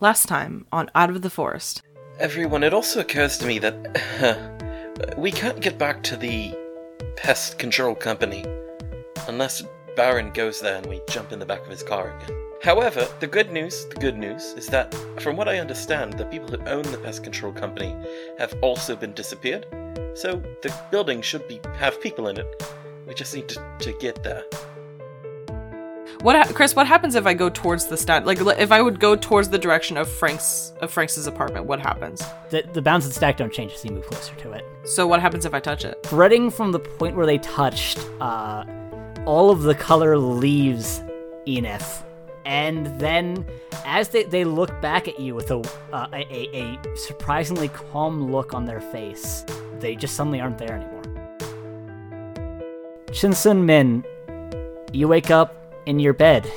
Last time on Out of the Forest. Everyone, it also occurs to me that we can't get back to the pest control company unless Baron goes there and we jump in the back of his car again. However, the good news, the good news is that from what I understand, the people who own the pest control company have also been disappeared. So the building should be have people in it. We just need to, to get there. What, ha- Chris? What happens if I go towards the stat? Like, if I would go towards the direction of Frank's of Frank's apartment, what happens? The, the bounds and stack don't change as you move closer to it. So, what happens if I touch it? Threading from the point where they touched, uh, all of the color leaves Enif. And then, as they, they look back at you with a, uh, a, a, a surprisingly calm look on their face, they just suddenly aren't there anymore. Shinsun Min, you wake up in your bed.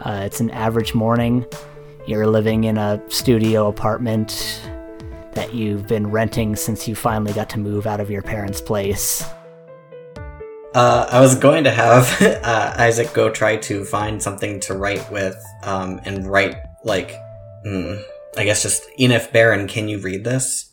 Uh, it's an average morning. You're living in a studio apartment that you've been renting since you finally got to move out of your parents' place. Uh, I was going to have uh, Isaac go try to find something to write with, um, and write like, mm, I guess just Enif Baron. Can you read this?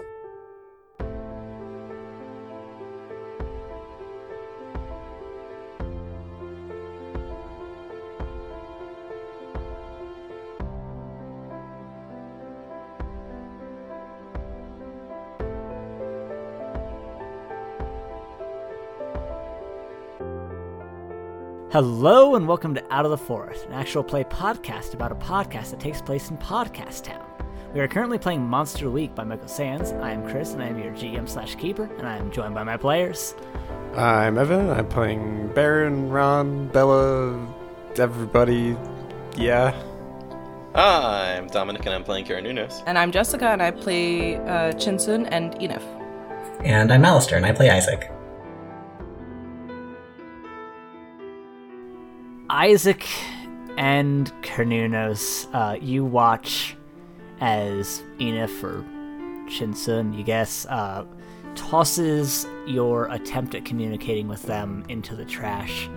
Hello and welcome to Out of the Forest, an actual play podcast about a podcast that takes place in Podcast Town. We are currently playing Monster Week by Michael Sands. I am Chris and I am your GM slash keeper, and I am joined by my players. I'm Evan. I'm playing Baron, Ron, Bella, everybody. Yeah. I'm Dominic and I'm playing Kernunos. And I'm Jessica, and I play uh, Chinsun and Enif. And I'm Alistair, and I play Isaac. Isaac and Kernunos, uh, you watch as Enif or Shinsun, you guess, uh, tosses your attempt at communicating with them into the trash.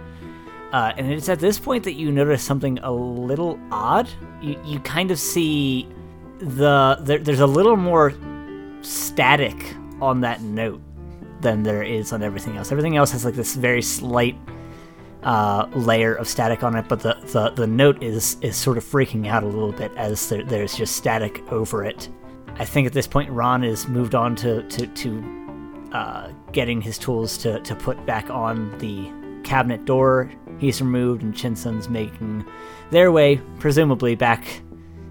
Uh, and it's at this point that you notice something a little odd. You, you kind of see the there, there's a little more static on that note than there is on everything else. Everything else has like this very slight uh, layer of static on it, but the, the, the note is is sort of freaking out a little bit as there, there's just static over it. I think at this point Ron is moved on to to, to uh, getting his tools to, to put back on the cabinet door. He's removed, and Chinsun's making their way, presumably back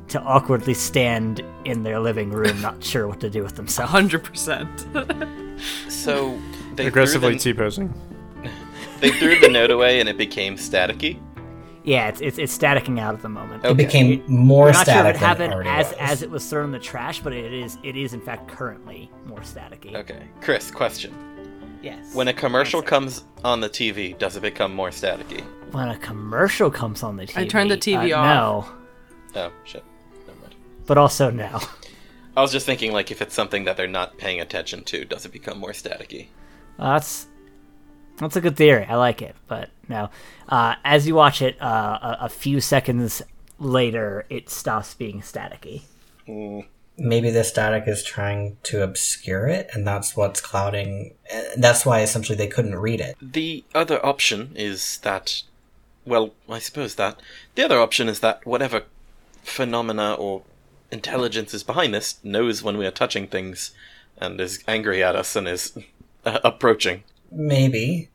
to awkwardly stand in their living room, not sure what to do with themselves. 100%. So they Aggressively T posing. The, they threw the note away and it became staticky. Yeah, it's, it's it's staticking out at the moment. It became more We're not sure static if it than happened it as was. as it was thrown in the trash, but it is it is in fact currently more staticky. Okay, Chris, question: Yes. When a commercial Answer. comes on the TV, does it become more staticky? when a commercial comes on the TV, I turned the TV uh, off. No, Oh shit. Never mind. but also no. I was just thinking, like, if it's something that they're not paying attention to, does it become more staticky? Uh, that's that's a good theory. I like it, but no. Uh, as you watch it, uh, a, a few seconds later, it stops being staticky. maybe the static is trying to obscure it, and that's what's clouding. uh, That's why essentially they couldn't read it. The other option is that, well, I suppose that the other option is that whatever phenomena or intelligence is behind this knows when we are touching things and is angry at us and is uh, approaching. Maybe.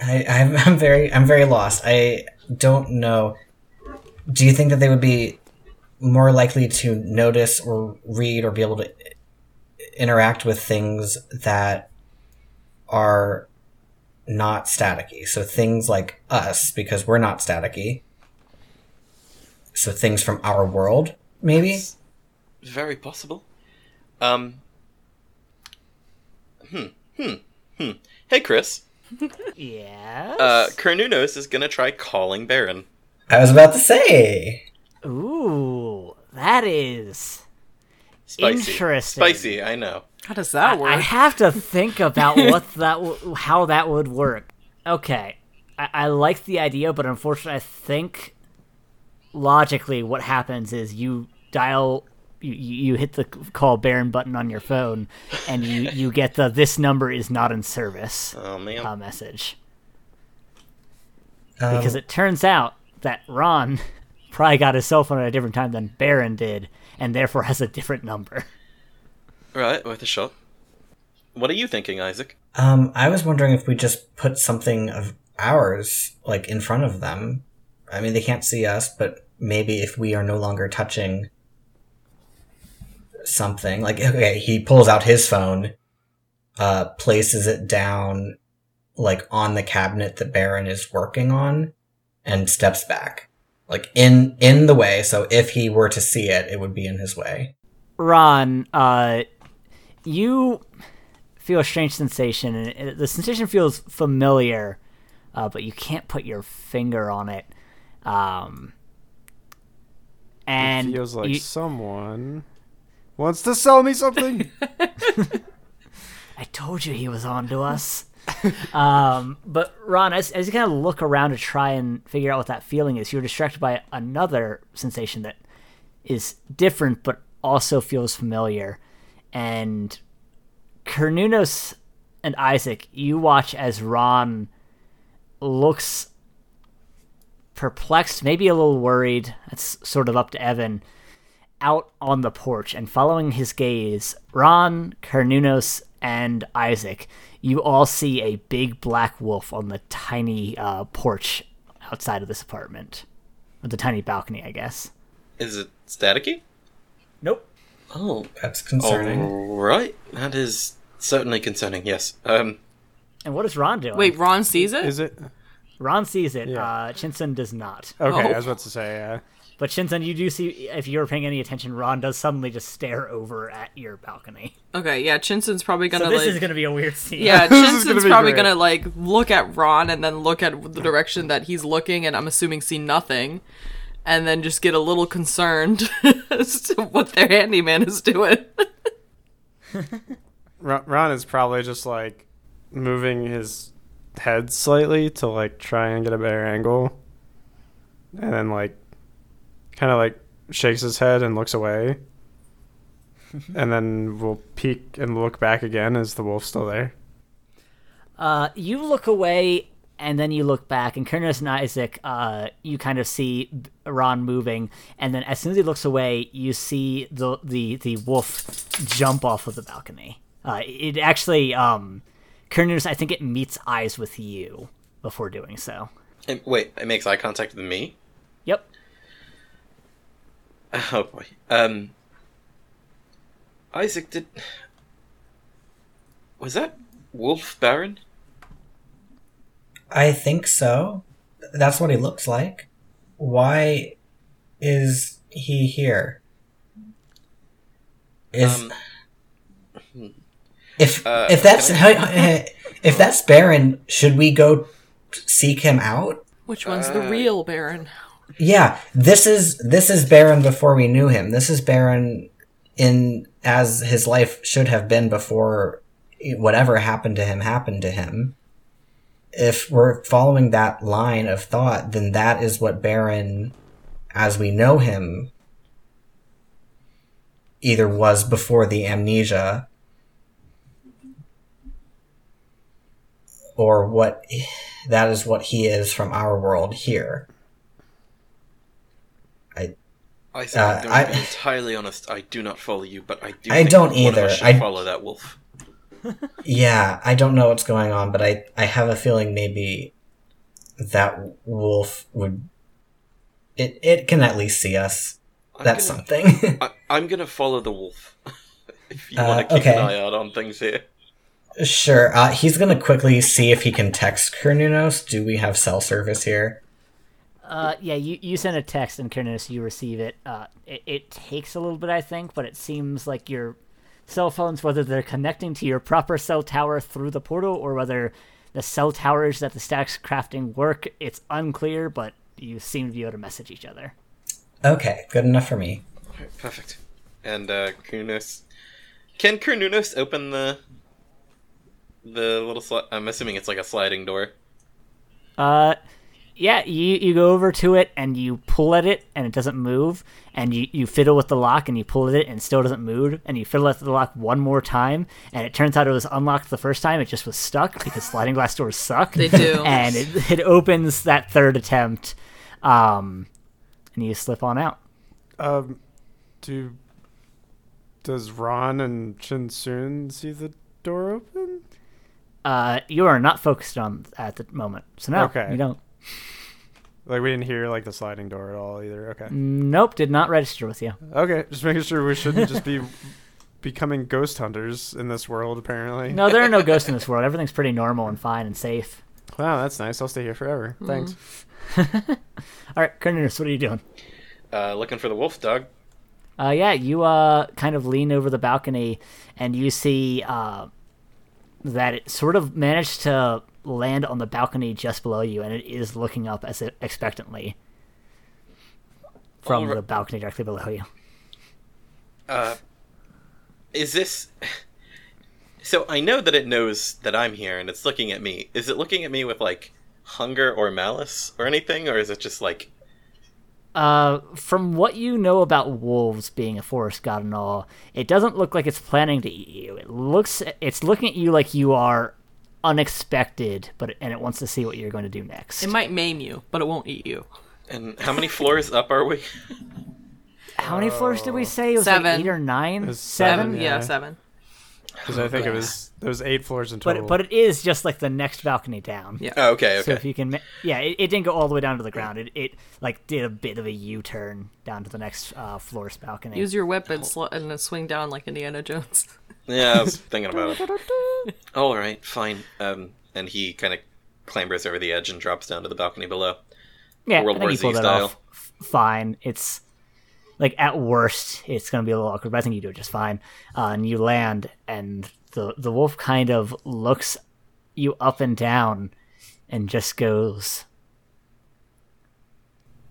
I, I'm, I'm very, I'm very lost. I don't know. Do you think that they would be more likely to notice or read or be able to interact with things that are not staticky? So things like us, because we're not staticky. So things from our world, maybe. Very possible. Um. Hmm. Hmm. Hmm. Hey, Chris. Yes. Uh, Kernunos is gonna try calling Baron. I was about to say. Ooh, that is Spicy. Interesting. Spicy. I know. How does that work? I have to think about what that w- how that would work. Okay, I, I like the idea, but unfortunately, I think logically, what happens is you dial you, you hit the call Baron button on your phone and you, you get the this number is not in service Oh man. uh, message. Um, Because it turns out that Ron probably got his cell phone at a different time than Baron did and therefore has a different number. right, worth a shot. What are you thinking, Isaac? Um, I was wondering if we just put something of ours like in front of them. I mean, they can't see us, but maybe if we are no longer touching something, like okay, he pulls out his phone, uh, places it down like on the cabinet that Baron is working on, and steps back, like in in the way. So if he were to see it, it would be in his way. Ron, uh, you feel a strange sensation, and the sensation feels familiar, uh, but you can't put your finger on it. Um, and it feels like you- someone wants to sell me something. I told you he was on to us. um, but Ron, as, as you kind of look around to try and figure out what that feeling is, you're distracted by another sensation that is different but also feels familiar. And Kernunos and Isaac, you watch as Ron looks perplexed, maybe a little worried. That's sort of up to Evan. Out on the porch and following his gaze, Ron, Kernunos, and Isaac, you all see a big black wolf on the tiny uh, porch outside of this apartment. Or the tiny balcony, I guess. Is it staticky? Nope. Oh, That's concerning. all right. That is certainly concerning. Yes. Um. And what is Ron doing? Wait, Ron sees it? Is it? Ron sees it. Yeah. Uh, Chinsun does not. Okay, Oh. I was about to say. Uh, But Shinsun, you do see, if you're paying any attention, Ron does suddenly just stare over at your balcony. Okay, yeah, Chinsun's probably gonna So this like is going to be a weird scene. Yeah, This is gonna probably great. gonna like look at Ron and then look at the direction that he's looking, and I'm assuming see nothing, and then just get a little concerned as to what their handyman is doing. Ron Ron is probably just like moving his head slightly to like try and get a better angle, and then like kind of like shakes his head and looks away, and then we'll peek and look back again. Is the wolf still there? Uh, you look away, and then you look back, and Kernis and Isaac, uh, you kind of see Ron moving, and then as soon as he looks away, you see the the the wolf jump off of the balcony. Uh, it actually, um, Kernis, I think it meets eyes with you before doing so. and- wait, it makes eye contact with me. Yep. Oh boy. Um. Isaac, did was that Wolf Baron? I think so. That's what he looks like. Why is he here? Is Um, if uh, if that's can if that's Baron, should we go seek him out? Which one's the Uh, real Baron? Yeah, this is this is Baron before we knew him. This is Baron in as his life should have been before whatever happened to him happened to him. If we're following that line of thought, then that is what Baron as we know him either was before the amnesia or what that is what he is from our world here. Isaac, Uh, I'm I- entirely honest. I do not follow you, but I do. I think don't one of us either. should I- follow that wolf. Yeah, I don't know what's going on, but I I have a feeling maybe that wolf would it it can at least see us. I'm That's gonna, something. I, I'm gonna follow the wolf. if you Uh, want to keep okay. an eye out on things here. sure. Uh, he's gonna quickly see if he can text Kernunos. Do we have cell service here? Uh, yeah, you, you send a text and Kernis, you receive it. Uh, it. It takes a little bit, I think, but it seems like your cell phones, whether they're connecting to your proper cell tower through the portal or whether the cell towers that the stacks crafting work, it's unclear, but you seem to be able to message each other. Okay, good enough for me. Alright, perfect. And uh Kernunos Can Kernunos open the the little sli- I'm assuming it's like a sliding door. Uh, yeah, you, you go over to it and you pull at it and it doesn't move, and you, you fiddle with the lock and you pull at it and it still doesn't move, and you fiddle at the lock one more time, and it turns out it was unlocked the first time, it just was stuck because sliding glass doors suck. They do. and it, it opens that third attempt, um, and you slip on out. Um, do does Ron and Shinsun see the door open? Uh, you are not focused on at the moment, so no, Okay. you don't. Like we didn't hear like the sliding door at all either. Okay. Nope, did not register with you. Okay, just making sure we shouldn't just be becoming ghost hunters in this world. Apparently. No, there are no ghosts in this world. Everything's pretty normal and fine and safe. Wow, that's nice. I'll stay here forever. Thanks. All right, Cornelius, what are you doing? Uh, looking for the wolf dog. Uh, yeah, you uh kind of lean over the balcony and you see uh that it sort of managed to land on the balcony just below you, and it is looking up as if expectantly from the balcony directly below you. Uh, is this? So I know that it knows that I'm here and it's looking at me. Is it looking at me with like hunger or malice or anything, or is it just like? Uh, from what you know about wolves being a forest god and all, it doesn't look like it's planning to eat you. It looks, it's looking at you like you are unexpected, but and it wants to see what you're going to do next. It might maim you, but it won't eat you. And how many floors up are we? How many floors did we say? It was Seven. like eight or nine? Seven. Seven, Yeah. yeah, seven. Because I think it was there was eight floors in total. But but it is just like the next balcony down. Yeah. Oh, okay, So if you can, ma- yeah, it, it didn't go all the way down to the ground. It it like did a bit of a U turn down to the next uh, floor's balcony. Use your whip and, sl- and then swing down like Indiana Jones. Yeah, I was thinking about it. All right, fine. Um, and he kind of clambers over the edge and drops down to the balcony below. yeah, World I think War Z that style. off fine. It's like at worst, it's gonna be a little awkward, but I think you do it just fine. Uh, and you land, and the the wolf kind of looks you up and down, and just goes,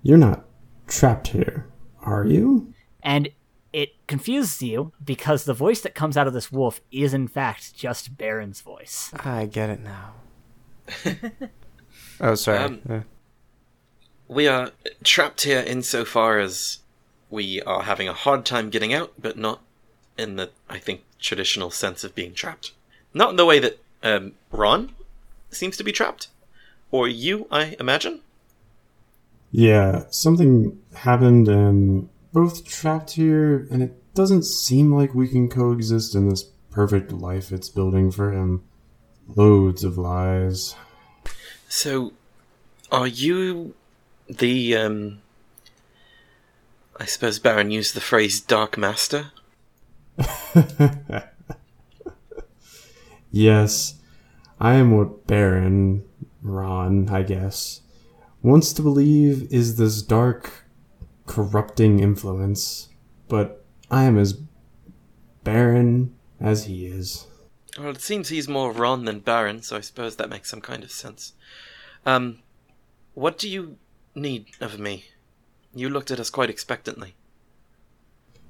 You're not trapped here, are you? and it confuses you because the voice that comes out of this wolf is in fact just Baron's voice. I get it now. oh, sorry. Um, Uh, We are trapped here insofar as we are having a hard time getting out, but not in the, I think, traditional sense of being trapped. Not in the way that um, Ron seems to be trapped. Or you, I imagine? Yeah, something happened and both trapped here, and it doesn't seem like we can coexist in this perfect life it's building for him. Loads of lies. So, are you the, um. I suppose Baron used the phrase Dark Master? Yes, I am what Baron, Ron, I guess, wants to believe is this dark, corrupting influence, but I am as barren as he is. Well, it seems he's more Ron than Baron, so I suppose that makes some kind of sense. Um, what do you need of me? You looked at us quite expectantly.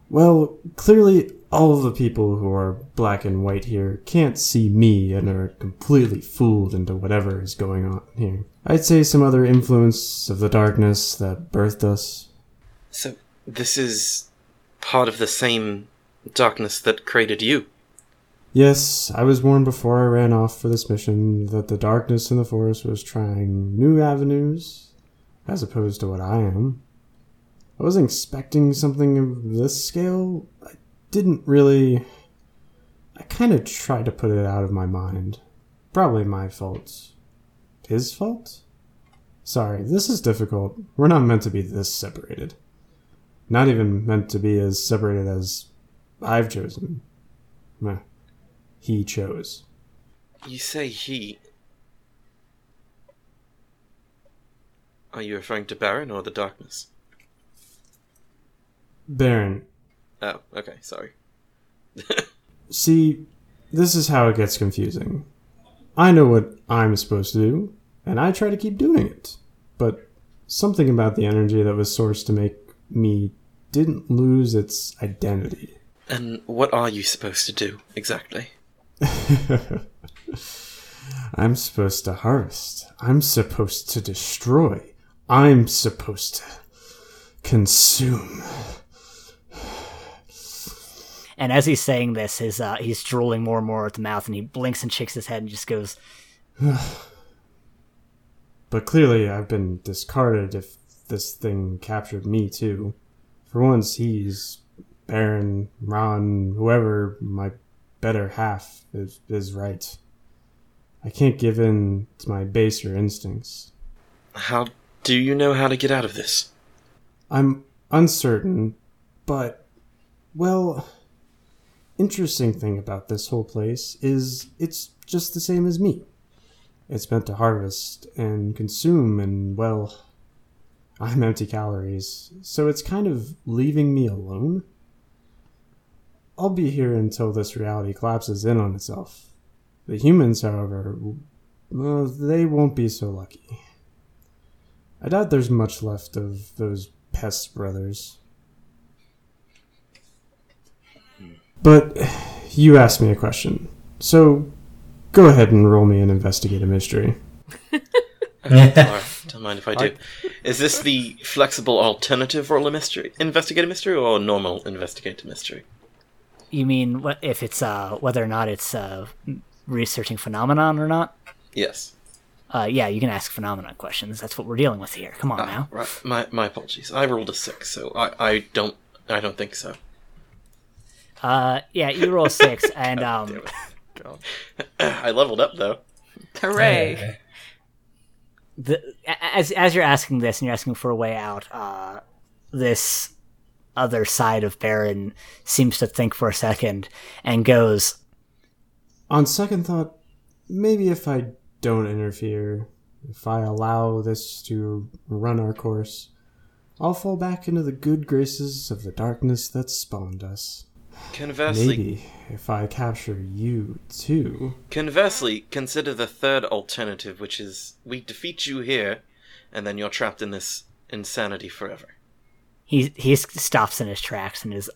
Well, clearly, all of the people who are black and white here can't see me and are completely fooled into whatever is going on here. I'd say some other influence of the darkness that birthed us. So, this is part of the same darkness that created you. Yes, I was warned before I ran off for this mission that the darkness in the forest was trying new avenues, as opposed to what I am. I wasn't expecting something of this scale. I didn't really. I kind of tried to put it out of my mind. Probably my fault. His fault? Sorry, this is difficult. We're not meant to be this separated. Not even meant to be as separated as I've chosen. Meh he chose. You say he. Are you referring to Baron or the darkness? Baron, Oh, okay, sorry. see, this is how it gets confusing. I know what I'm supposed to do, and I try to keep doing it. But something about the energy that was sourced to make me didn't lose its identity. And what are you supposed to do, exactly? I'm supposed to harvest. I'm supposed to destroy. I'm supposed to consume. And as he's saying this, his uh, he's drooling more and more at the mouth, and he blinks and shakes his head and just goes, But clearly, I've been discarded if this thing captured me too. For once, he's Baron, Ron, whoever my better half is, is right. I can't give in to my baser instincts. How do you know how to get out of this? I'm uncertain, but, well, interesting thing about this whole place is it's just the same as me. It's meant to harvest and consume, and, well, I'm empty calories, so it's kind of leaving me alone. I'll be here until this reality collapses in on itself. The humans, however, well, they won't be so lucky. I doubt there's much left of those pest brothers. But you asked me a question, so go ahead and roll me an investigate a mystery. Alright, don't mind if I do. Is this the flexible alternative roll a mystery, investigate a mystery, or normal investigate a mystery? "You mean if it's uh whether or not it's uh researching phenomenon or not?" Yes. Uh, yeah, you can ask phenomenon questions. That's what we're dealing with here. Come on now. Right. My my apologies. I rolled a six, so I, I don't I don't think so. Uh, yeah, you roll six, and um, I leveled up though. Hooray! The as as you're asking this and you're asking for a way out, uh, this other side of Baron seems to think for a second and goes, On second thought, maybe if I don't interfere, if I allow this to run our course, I'll fall back into the good graces of the darkness that spawned us. Conversely, Maybe if I capture you too. conversely, consider the third alternative, which is we defeat you here, and then you're trapped in this insanity forever. he he stops in his tracks and is.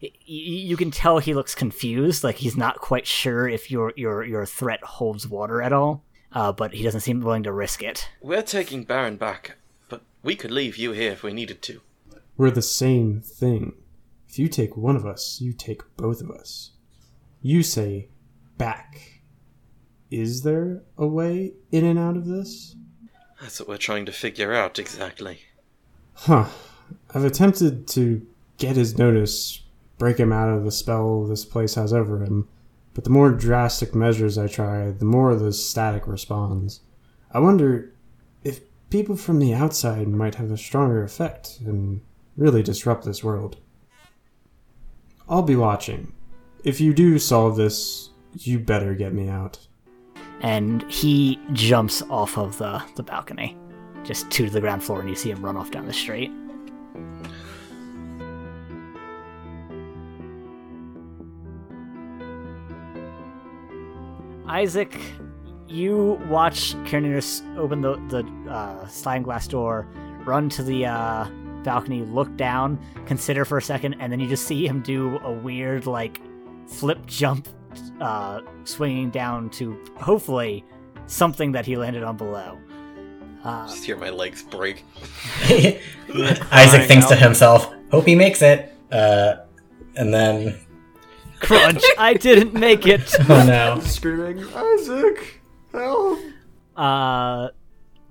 y- y- You can tell he looks confused, like he's not quite sure if your your your threat holds water at all. Uh, but he doesn't seem willing to risk it. We're taking Baron back, but we could leave you here if we needed to. We're the same thing. If you take one of us, you take both of us. You say back. Is there a way in and out of this? That's what we're trying to figure out exactly. Huh. I've attempted to get his notice, break him out of the spell this place has over him, but the more drastic measures I try, the more the static responds. I wonder if people from the outside might have a stronger effect and really disrupt this world. I'll be watching. If you do solve this, you better get me out. And he jumps off of the the balcony, just to the ground floor, and you see him run off down the street. Isaac, you watch Kernunos open the, the uh, sliding glass door, run to the uh, balcony, look down, consider for a second, and then you just see him do a weird, like, flip jump, uh, swinging down to hopefully something that he landed on below. Uh, Just hear my legs break. Isaac thinks to himself, "Hope he makes it." Uh, and then, crunch! I didn't make it. oh no! Screaming, Isaac, help! Uh,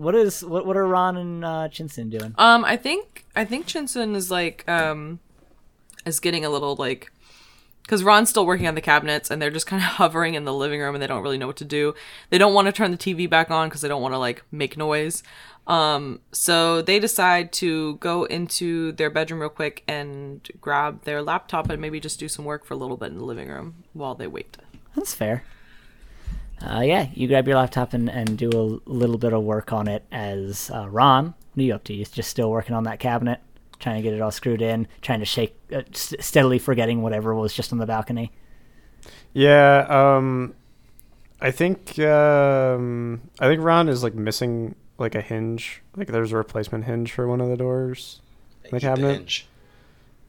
what is what? What are Ron and uh, Chinson doing? Um, I think I think Chinsun is like um is getting a little like because Ron's still working on the cabinets and they're just kind of hovering in the living room and they don't really know what to do. They don't want to turn the TV back on because they don't want to like make noise. Um, so they decide to go into their bedroom real quick and grab their laptop and maybe just do some work for a little bit in the living room while they wait. That's fair. Uh, yeah, you grab your laptop and, and do a little bit of work on it as uh, Ron. What are you up to? You just still working on that cabinet, trying to get it all screwed in, trying to shake, uh, s- steadily forgetting whatever was just on the balcony. Yeah, um, I think um, I think Ron is like missing like a hinge. Like there's a replacement hinge for one of the doors. in The cabinet? hinge.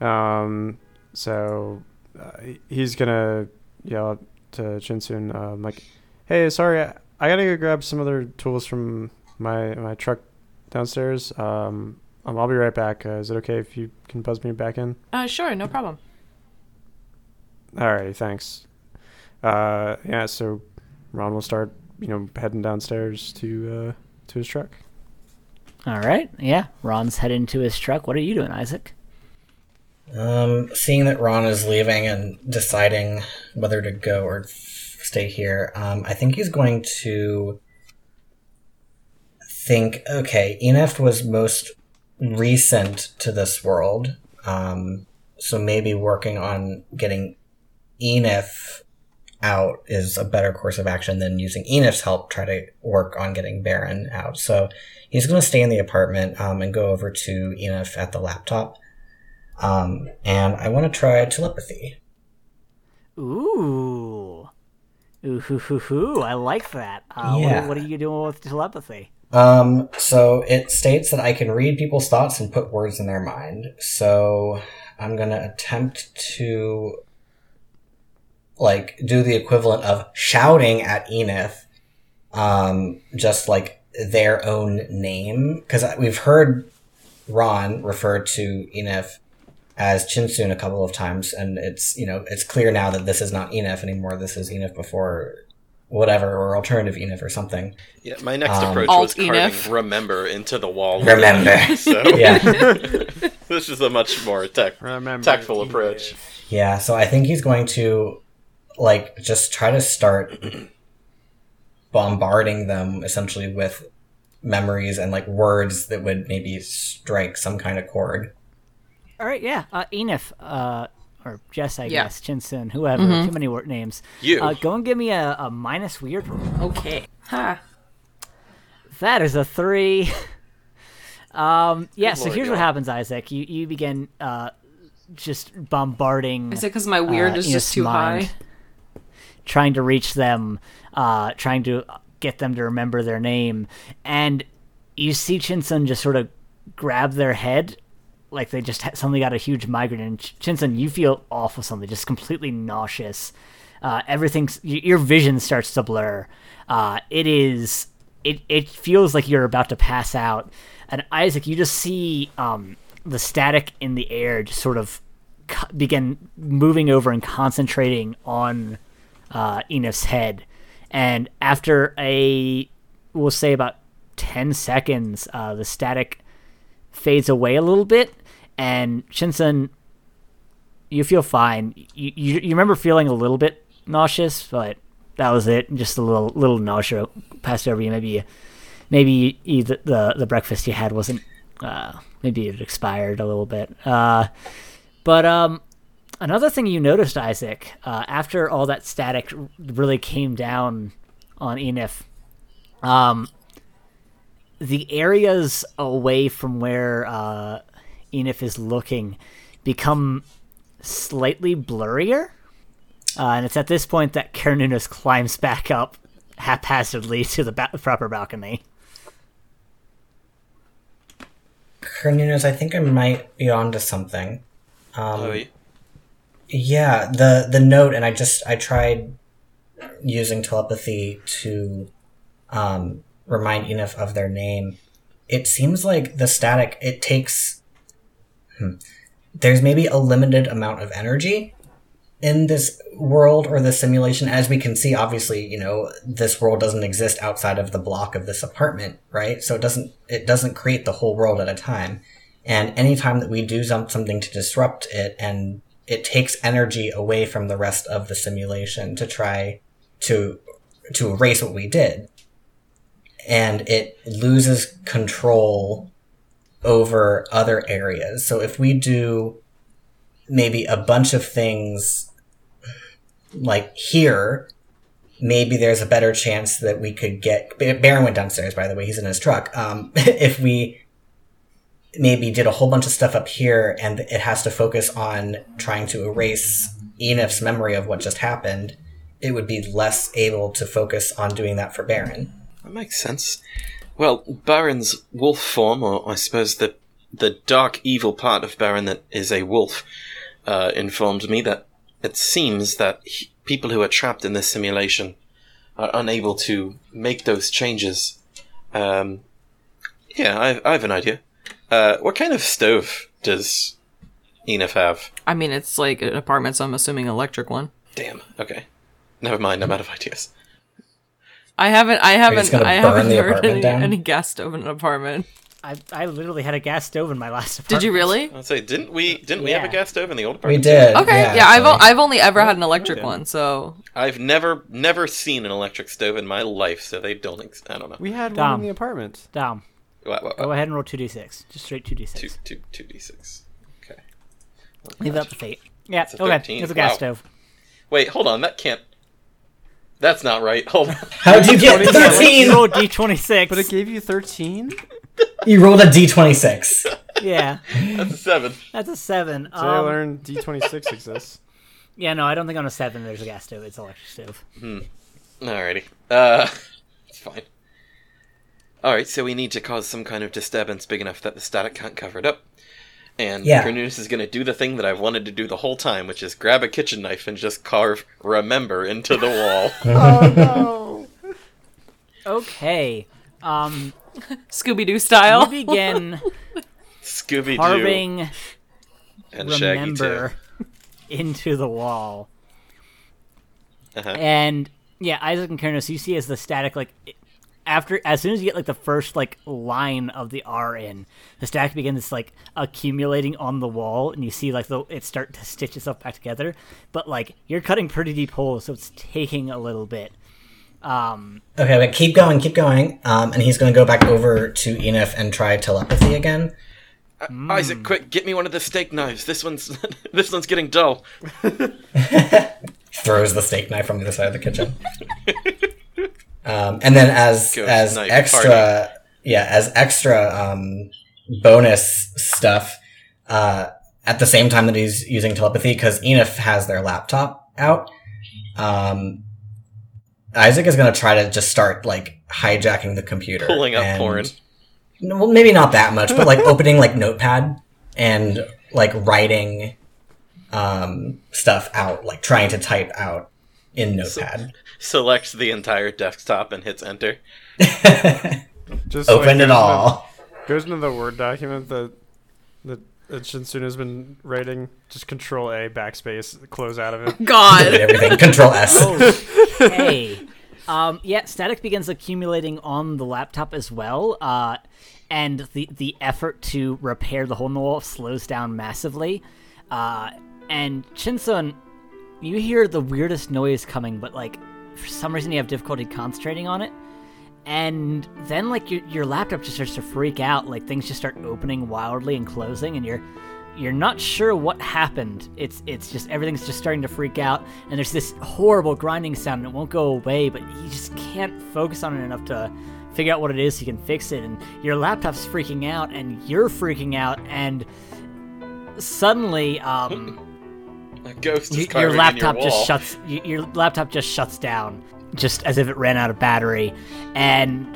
Um, so uh, he's gonna yell to Chinsun, um, like, "Hey, sorry, I, I gotta go grab some other tools from my my truck downstairs. Um, um I'll be right back. Uh, is it okay if you can buzz me back in? Uh, sure, no problem. Alrighty, thanks. Uh, yeah, so Ron will start, you know, heading downstairs to uh, to his truck. All right. Yeah. Ron's heading to his truck. What are you doing, Isaac? Um, seeing that Ron is leaving and deciding whether to go or stay here, um, I think he's going to think, okay, Enif was most recent to this world, um, so maybe working on getting Enif out is a better course of action than using Enif's help try to work on getting Baron out. So he's going to stay in the apartment um, and go over to Enif at the laptop. Um, and I want to try telepathy. Ooh. Ooh, hoo, hoo, hoo. I like that. Uh, Yeah. what, what are you doing with telepathy? Um, so it states that I can read people's thoughts and put words in their mind. So I'm gonna attempt to like do the equivalent of shouting at Enif, um, just like their own name, because we've heard Ron refer to Enif as Chinsun a couple of times, and it's you know it's clear now that this is not Enif anymore. This is Enif before whatever or alternative Enif or something. Yeah, my next Um, approach Alt was carving Enif. "remember" into the wall. Remember. so Yeah. this is a much more tech, Remember, tactful Enif. approach. Yeah, so I think he's going to like just try to start bombarding them essentially with memories and like words that would maybe strike some kind of chord. All right. Yeah. Uh, Enif, uh, or Jess, I Yeah. guess. Chinsun, whoever. Too many word names. You. Uh, go and give me a, a minus weird roll. Okay. Ha. That is a three. um, yeah, so lord, here's what y'all. happens, Isaac. You you begin uh, just bombarding. Is it because my weird uh, is Enif's just too mind, high? Trying to reach them, uh, trying to get them to remember their name, and you see Chinsun just sort of grab their head, like they just suddenly got a huge migraine. And Ch- Chinsun, you feel awful, something just completely nauseous. Uh, everything's your vision starts to blur. Uh, it is it it feels like you're about to pass out. And Isaac, you just see um, the static in the air just sort of begin moving over and concentrating on uh, Enif's head. And after a, we'll say about 10 seconds, uh, the static fades away a little bit. And Shinsun, you feel fine. You, you, you remember feeling a little bit nauseous, but that was it. Just a little little nausea passed over you. Maybe maybe you, the, the the breakfast you had wasn't uh, maybe it expired a little bit. Uh, but um, another thing you noticed, Isaac, uh, after all that static really came down on Enif, um, the areas away from where uh, Enif is looking become slightly blurrier. Uh, and it's at this point that Kernunos climbs back up haphazardly to the ba- proper balcony. Cornelius, I think I might be onto something. Um, Oh, yeah. Yeah, the the note, and I just I tried using telepathy to um, remind Enif of their name. It seems like the static it takes. Hmm, there's maybe a limited amount of energy in this world or this simulation. As we can see, obviously, you know this world doesn't exist outside of the block of this apartment, right? So it doesn't it doesn't create the whole world at a time. And anytime that we do some, something to disrupt it and it takes energy away from the rest of the simulation to try to to erase what we did and it loses control over other areas so if we do maybe a bunch of things like here maybe there's a better chance that we could get baron went downstairs by the way he's in his truck um, if we maybe did a whole bunch of stuff up here and it has to focus on trying to erase Enif's memory of what just happened, it would be less able to focus on doing that for Baron. That makes sense. Well, Baron's wolf form, or I suppose the the dark evil part of Baron that is a wolf, uh, informed me that it seems that he- people who are trapped in this simulation are unable to make those changes. Um, yeah, I, I have an idea. Uh, what kind of stove does Enif have? I mean, it's like an apartment, so I'm assuming electric one. Damn. Okay. Never mind. I'm out of ideas. I haven't. I haven't. I haven't heard any, down? any gas stove in an apartment. I, I literally had a gas stove in my last apartment. Did you really? I'll say, didn't we? Didn't we have a gas stove in the old apartment? We did. Okay. Yeah, I've o- actually. I've only ever had an electric one, so I've never never seen an electric stove in my life, so they don't. Ex- I don't know. We had one in the apartment. Dom, What, what, go what? ahead and roll 2d6. Just straight 2d6. Two two two d six. Okay. Leave it up to fate. Yeah, It's a okay. 13. It's a gas Wow. stove. Wait, hold on. That can't. That's not right. Hold on. How'd you get You 13? roll d26. But it gave you 13? You rolled a d26. yeah, That's a seven. that's a 7. Today I Um, learned D26 exists. yeah, no, I don't think on a 7 there's a gas stove. It's an electric stove. Alrighty. Uh, it's fine. Alright, so we need to cause some kind of disturbance big enough that the static can't cover it up. And Yeah. Cornelius is going to do the thing that I've wanted to do the whole time, which is grab a kitchen knife and just carve "remember" into the wall. oh no! Okay. Um, Scooby Doo you style. begin Scooby Doo carving and Shaggy too. remember into the wall. Uh-huh. And yeah, Isaac and Kernos, you see as the static like it- after as soon as you get like the first like line of the R in, the stack begins like accumulating on the wall, and you see like the it start to stitch itself back together. But like you're cutting pretty deep holes, so it's taking a little bit. Um, Okay, but keep going, keep going. Um, and he's going to go back over to Enif and try telepathy again. Isaac, quick, get me one of the steak knives. This one's this one's getting dull. Throws the steak knife from the other side of the kitchen. um, and then as Ghost as extra, party. yeah, as extra um, bonus stuff. Uh, at the same time that he's using telepathy, because Enif has their laptop out. Um, Isaac is going to try to just start like hijacking the computer, Pulling up and- porn. Well, maybe not that much, but like opening like Notepad and like writing um, stuff out, like trying to type out in Notepad. Selects the entire desktop and hits enter. Just like, Open goes it all. Into, goes into the Word document that that, that Shinsun has been writing. Just Control A, backspace, close out of it. God. everything. Control S. hey. Um, yeah, static begins accumulating on the laptop as well, uh, and the the effort to repair the hole in the wall slows down massively. Uh, and Shinsun, you hear the weirdest noise coming, but like for some reason you have difficulty concentrating on it. And then like your your laptop just starts to freak out, like things just start opening wildly and closing, and you're you're not sure what happened. It's it's just everything's just starting to freak out, and there's this horrible grinding sound, and it won't go away, but you just can't focus on it enough to figure out what it is so you can fix it. And your laptop's freaking out, and you're freaking out, and suddenly, um, A ghost is your laptop your just shuts. Your laptop just shuts down, just as if it ran out of battery, and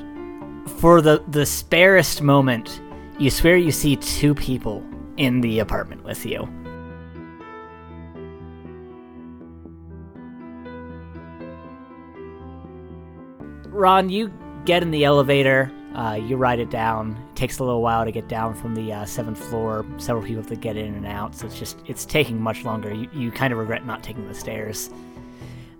for the the sparest moment, you swear you see two people in the apartment with you. Ron, you get in the elevator. Uh, you ride it down. It takes a little while to get down from the uh, seventh floor. Several people have to get in and out, so it's just it's taking much longer. You, you kind of regret not taking the stairs.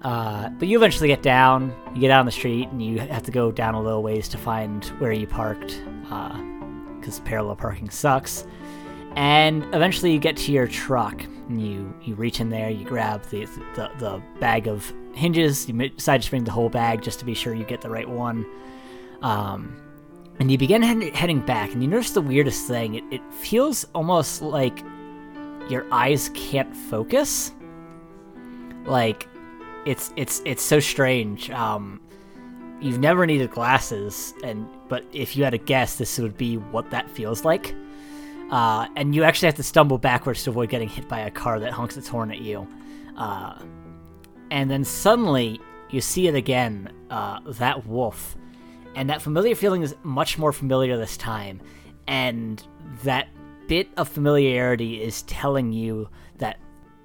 Uh, but you eventually get down. You get out on the street, and you have to go down a little ways to find where you parked, because parallel parking sucks. And eventually, you get to your truck. And you you reach in there, you grab the the, the bag of hinges. You decide to bring the whole bag just to be sure you get the right one. Um, and you begin head- heading back, and you notice the weirdest thing. It, it feels almost like your eyes can't focus. Like it's it's it's so strange. Um, you've never needed glasses, and but if you had a guess, this would be what that feels like. Uh, and you actually have to stumble backwards to avoid getting hit by a car that honks its horn at you. Uh, and then suddenly you see it again. Uh, that wolf, and that familiar feeling is much more familiar this time, and that bit of familiarity is telling you that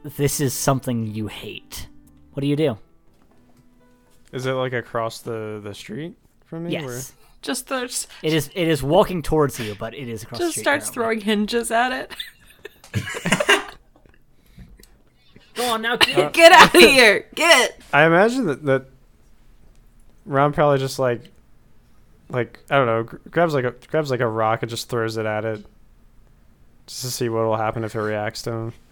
this is something you hate. What do you do? Is it like across the the street from me? Yes. Just starts, It is it is walking towards you, but it is across the just street. starts currently. throwing hinges at it. Go on now, kid. Get out of here! Get! I imagine that that Ron probably just like like I don't know, grabs like a grabs like a rock and just throws it at it, just to see what will happen if it reacts to him.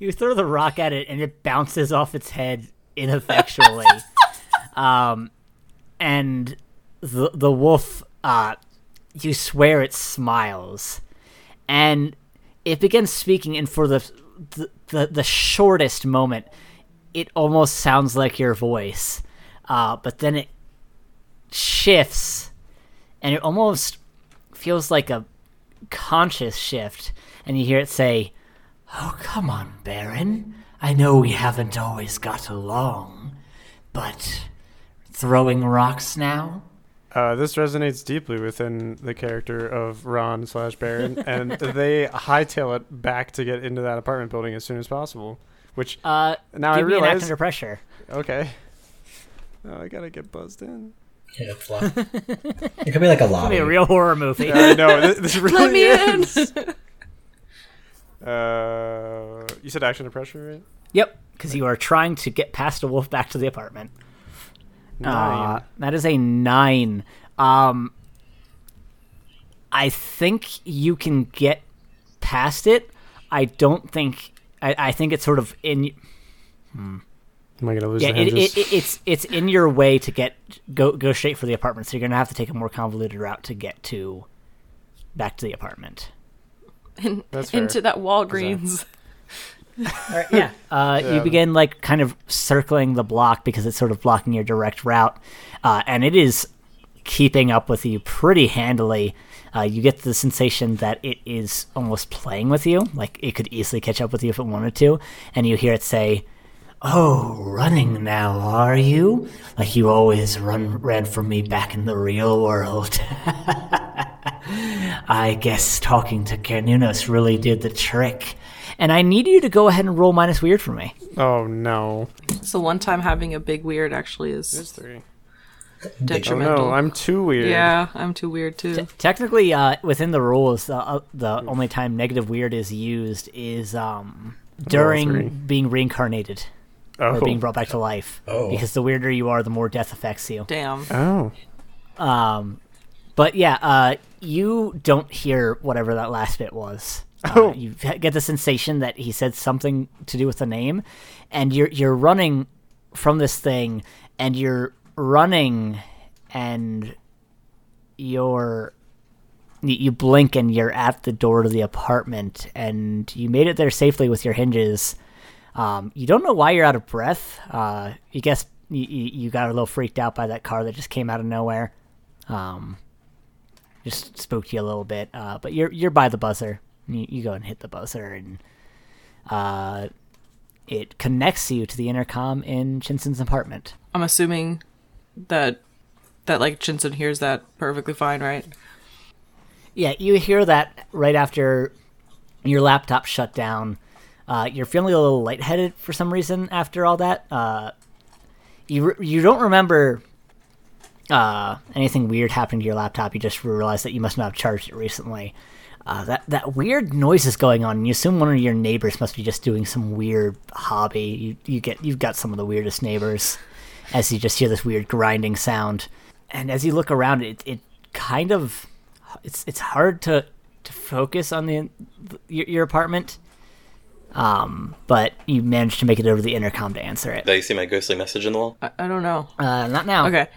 You throw the rock at it and it bounces off its head ineffectually. um, and the the wolf, uh, you swear it smiles, and it begins speaking. And for the the the, the shortest moment, it almost sounds like your voice, uh, but then it shifts, and it almost feels like a conscious shift, and you hear it say. Oh, come on, Baron. I know we haven't always got along, but throwing rocks now? Uh, this resonates deeply within the character of Ron slash Baron, and they hightail it back to get into that apartment building as soon as possible. Which Uh, now I give me an act realize, under pressure. okay, oh, I gotta get buzzed in. Yeah, it's lo- it could be like a lot. It'll lobby. be a real horror movie. I know this, this really Let me is. in! Uh, you said action to pressure, right? Yep, because you are trying to get past a wolf back to the apartment. Uh, Nine. that is a nine. Um, I think you can get past it. I don't think. I, I think it's sort of in. Am I gonna lose Yeah, the hinges? it, it, it's it's in your way to get go go straight for the apartment. So you're gonna have to take a more convoluted route to get to back to the apartment. In- That's fair. into that Walgreens. All right, yeah. Uh, You begin like kind of circling the block because it's sort of blocking your direct route, uh, and it is keeping up with you pretty handily. Uh, you get the sensation that it is almost playing with you, like it could easily catch up with you if it wanted to, and you hear it say, "Oh, running now, are you? Like you always run ran from me back in the real world." I guess talking to Kernunos really did the trick. And I need you to go ahead and roll minus weird for me. oh no, So one time having a big weird actually it's is three. Oh detrimental. no, I'm too weird. Yeah, I'm too weird too. Technically, uh, within the rules, uh, uh, the only time negative weird is used is um, during being reincarnated Oh. or being brought back to life. Oh. Because the weirder you are, the more death affects you. Damn. oh. Um, but yeah, uh, you don't hear whatever that last bit was. Uh, Oh. You get the sensation that he said something to do with the name, and you're you're running from this thing, and you're running, and you're you you blink and you're at the door to the apartment, and you made it there safely with your hinges. Um, you don't know why you're out of breath. Uh, you guess you, you got a little freaked out by that car that just came out of nowhere. Um, just spooked you a little bit. Uh, but you're you're by the buzzer. You, you go and hit the buzzer, and uh, it connects you to the intercom in Chinson's apartment. I'm assuming that that like Chinson hears that perfectly fine, right? Yeah, you hear that right after your laptop shut down. Uh, you're feeling a little lightheaded for some reason after all that. Uh, you re- you don't remember uh, anything weird happening to your laptop. You just realize that you must not have charged it recently. Uh, that that weird noise is going on, and you assume one of your neighbors must be just doing some weird hobby. You you get you've got some of the weirdest neighbors, as you just hear this weird grinding sound, and as you look around, it it kind of it's it's hard to to focus on the your, your apartment. Um, but you managed to make it over the intercom to answer it. Did you see my ghostly message in the wall? I, I don't know. Uh, not now. Okay.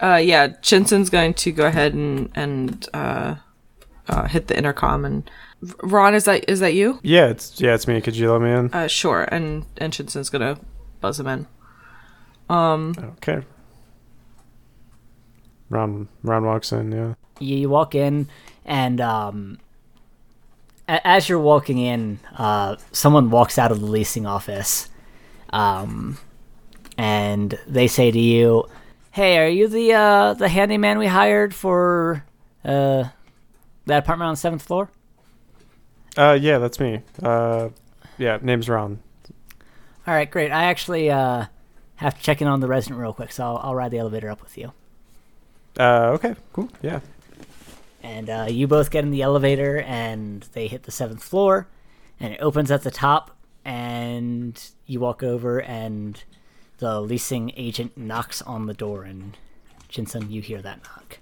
Uh, yeah, Chinson's going to go ahead and and uh, uh, hit the intercom. And Ron, is that is that you? Yeah, it's yeah, it's me. Could you let me in? Uh, sure. And and Chinson's gonna buzz him in. Um. Okay. Ron Ron walks in. Yeah. you, you walk in and um, a- as you're walking in uh, someone walks out of the leasing office um, and they say to you hey are you the uh, the handyman we hired for uh, that apartment on the seventh floor Uh, yeah, that's me. Uh, yeah, name's Ron. all right great i actually uh, have to check in on the resident real quick, so I'll, I'll ride the elevator up with you. Uh, okay, cool. Yeah. And uh, you both get in the elevator, and they hit the seventh floor, and it opens at the top, and you walk over, and the leasing agent knocks on the door, and Jinsun, you hear that knock.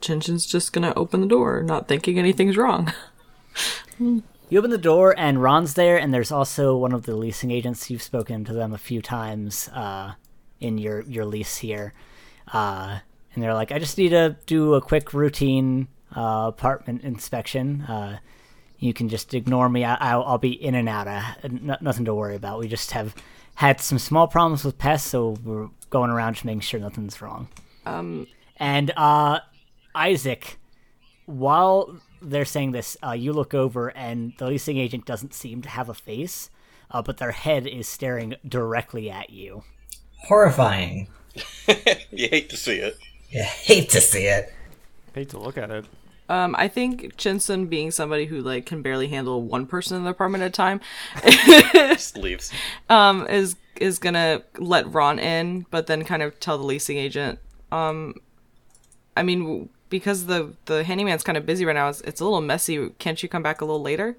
Chinchin's just gonna open the door, not thinking anything's wrong. You open the door, and Ron's there, and there's also one of the leasing agents. You've spoken to them a few times uh, in your, your lease here. Uh, and they're like, I just need to do a quick routine uh, apartment inspection. Uh, you can just ignore me. I, I'll, I'll be in and out. Uh, n- nothing to worry about. We just have had some small problems with pests, so we're going around just making sure nothing's wrong. Um, And uh, Isaac, while they're saying this, uh, you look over and the leasing agent doesn't seem to have a face, uh, but their head is staring directly at you. Horrifying. you hate to see it. You hate to see it. Hate to look at it. um, I think Chinsun, being somebody who like can barely handle one person in the apartment at a time, Just leaves. um, is is gonna let Ron in, but then kind of tell the leasing agent. Um, I mean, because the the handyman's kind of busy right now, it's, it's a little messy. Can't you come back a little later?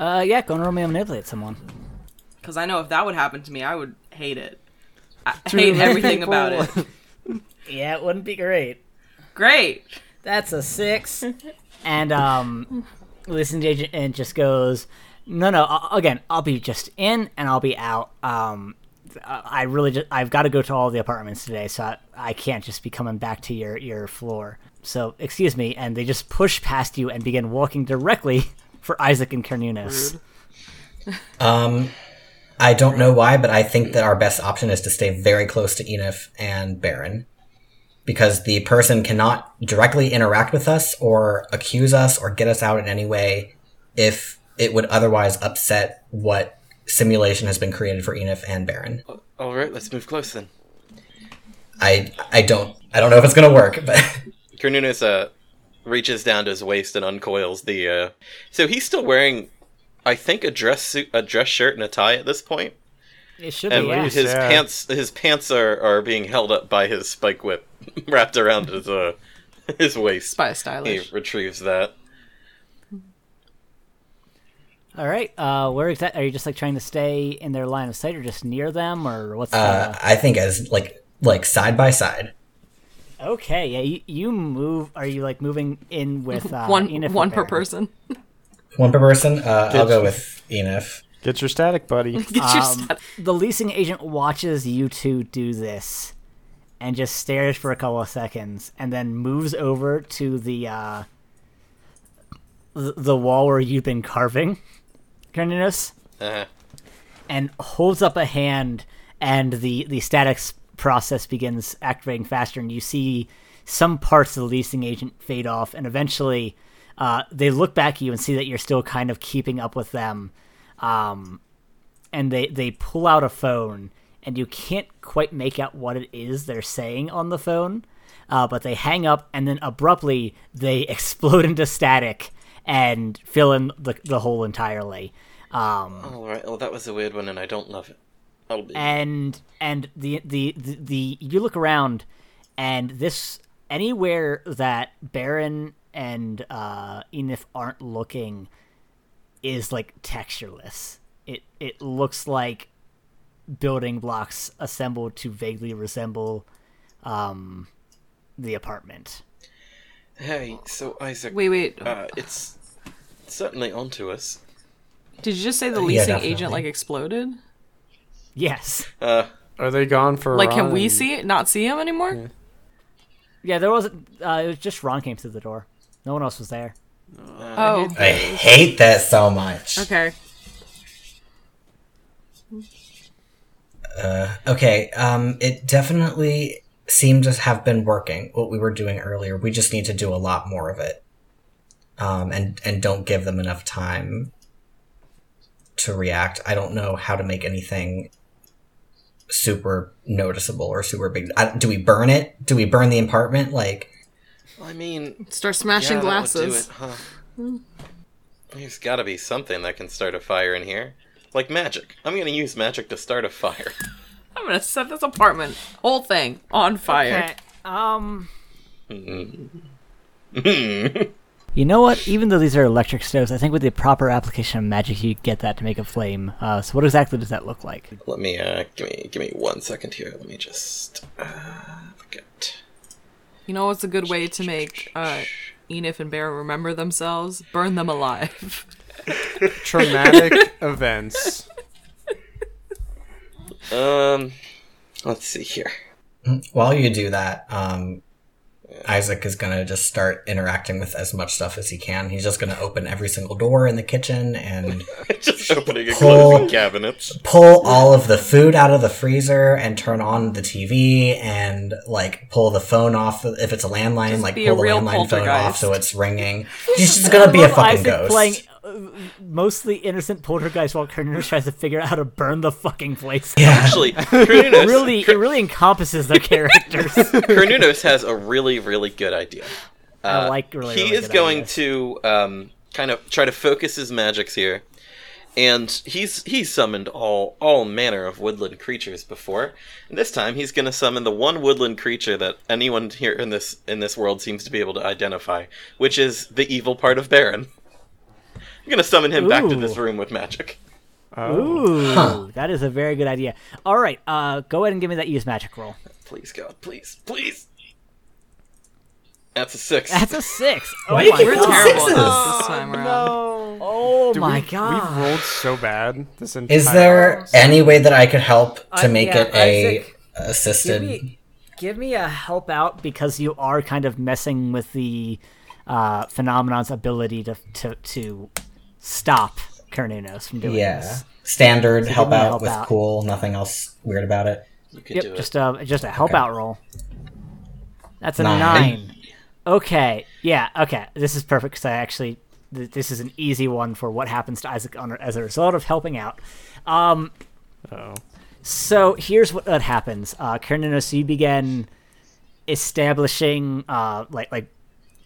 Uh, yeah, go and roll me and manipulate someone. Because I know if that would happen to me, I would hate it. I hate everything about it. Yeah, it wouldn't be great. Great. That's a six. and um, the leasing agent just goes, no, no. uh, Again, I'll be just in and I'll be out. Um, I I really just I've got to go to all the apartments today, so I, I can't just be coming back to your your floor. So excuse me, and they just push past you and begin walking directly for Isaac and Kernunos. Um, I don't know why, but I think that our best option is to stay very close to Enif and Baron. Because the person cannot directly interact with us or accuse us or get us out in any way if it would otherwise upset what simulation has been created for Enif and Baron. All right, let's move close then. I I don't I don't know if it's gonna work, but Kernunos uh, reaches down to his waist and uncoils the. Uh... So he's still wearing, I think, a dress suit, a dress shirt, and a tie at this point. It should And be yeah. his Yeah. pants, his pants are, are being held up by his spike whip, wrapped around his uh, his waist. Spy He retrieves that. All right. Uh, where exactly are you? Just like trying to stay in their line of sight, or just near them, or what's the? uh, I think as like like side by side. Okay, yeah, you, you move. Are you like moving in with uh, one Enif one per person. One per person. Uh, I'll go with Enif. Get your static, buddy. Get your Um, stat- the leasing agent watches you two do this, and just stares for a couple of seconds, and then moves over to the uh, the, the wall where you've been carving, Kernunos, Uh, and holds up a hand, and the the statics process begins activating faster, and you see some parts of the leasing agent fade off, and eventually uh, they look back at you and see that you're still kind of keeping up with them, um, and they they pull out a phone, and you can't quite make out what it is they're saying on the phone, uh, but they hang up, and then abruptly they explode into static and fill in the the hole entirely. Um, all right. Well, that was a weird one, and I don't love it. I'll be. and and the, the the the you look around and this anywhere that Baron and uh Enif aren't looking is like textureless. It it looks like building blocks assembled to vaguely resemble um the apartment. Hey, so Isaac. Wait, wait. Uh, it's certainly onto us. Did you just say the yeah, leasing definitely. agent like exploded? Yes. Uh, Are they gone for? Like, can we and- see it? Not see him anymore? Yeah, there wasn't uh, it was just Ron came through the door. No one else was there. Oh, I hate that so much. okay. Okay, um, it definitely seemed to have been working, what we were doing earlier. We just need to do a lot more of it. Um, and, and don't give them enough time to react. I don't know how to make anything super noticeable or super big. I, do we burn it? Do we burn the apartment? Like, I mean, Start smashing yeah, that would do glasses. it, huh? There's got to be something that can start a fire in here. Like magic. I'm gonna use magic to start a fire. I'm gonna set this apartment, whole thing, on fire. Okay. Um. you know what? Even though these are electric stoves, I think with the proper application of magic, you get that to make a flame. Uh, so, what exactly does that look like? Let me uh give me give me one second here. Let me just uh forget. You know what's a good way to make uh, Enif and Baron remember themselves? Burn them alive. Traumatic events. Um let's see here. While you do that, um, Isaac is gonna just start interacting with as much stuff as he can. He's just gonna open every single door in the kitchen and just opening Pull- closing cabinets. pull all of the food out of the freezer and turn on the TV and like pull the phone off if it's a landline, Just like pull a the landline phone off so it's ringing. He's just gonna be a fucking Isaac ghost. playing mostly innocent poltergeist while Cornelius tries to figure out how to burn the fucking place. Yeah. Actually, Kernunos, Really, it really encompasses their characters. Kernunos has a really, really good idea. I like really. he really is good going ideas. to um, kind of try to focus his magics here, and he's he's summoned all all manner of woodland creatures before. And this time, he's going to summon the one woodland creature that anyone here in this in this world seems to be able to identify, which is the evil part of Baron. I'm going to summon him back to this room with magic. Ooh, that is a very good idea. All right, uh, go ahead and give me that use magic roll. Please, God, please, please. That's a six. That's a six. Oh Why my keep We're rolling god! terrible sixes? this this time around. Oh Dude, my we, god! We've rolled so bad this entire. Is there any way that I could help to Uh, make yeah, it a Isaac, assisted? give me, give me a help out because you are kind of messing with the uh, phenomenon's ability to to to stop Kernunos from doing yeah, this. standard give help out help with out. cool. Nothing else weird about it. you can do Yep, it. just a just a help Okay. out roll. That's a Nine. nine. Okay, yeah, okay. This is perfect because I actually th- this is an easy one for what happens to Isaac on, as a result of helping out. Um, Oh. so here's what, what happens. Uh, Kernunos, you begin establishing uh, like like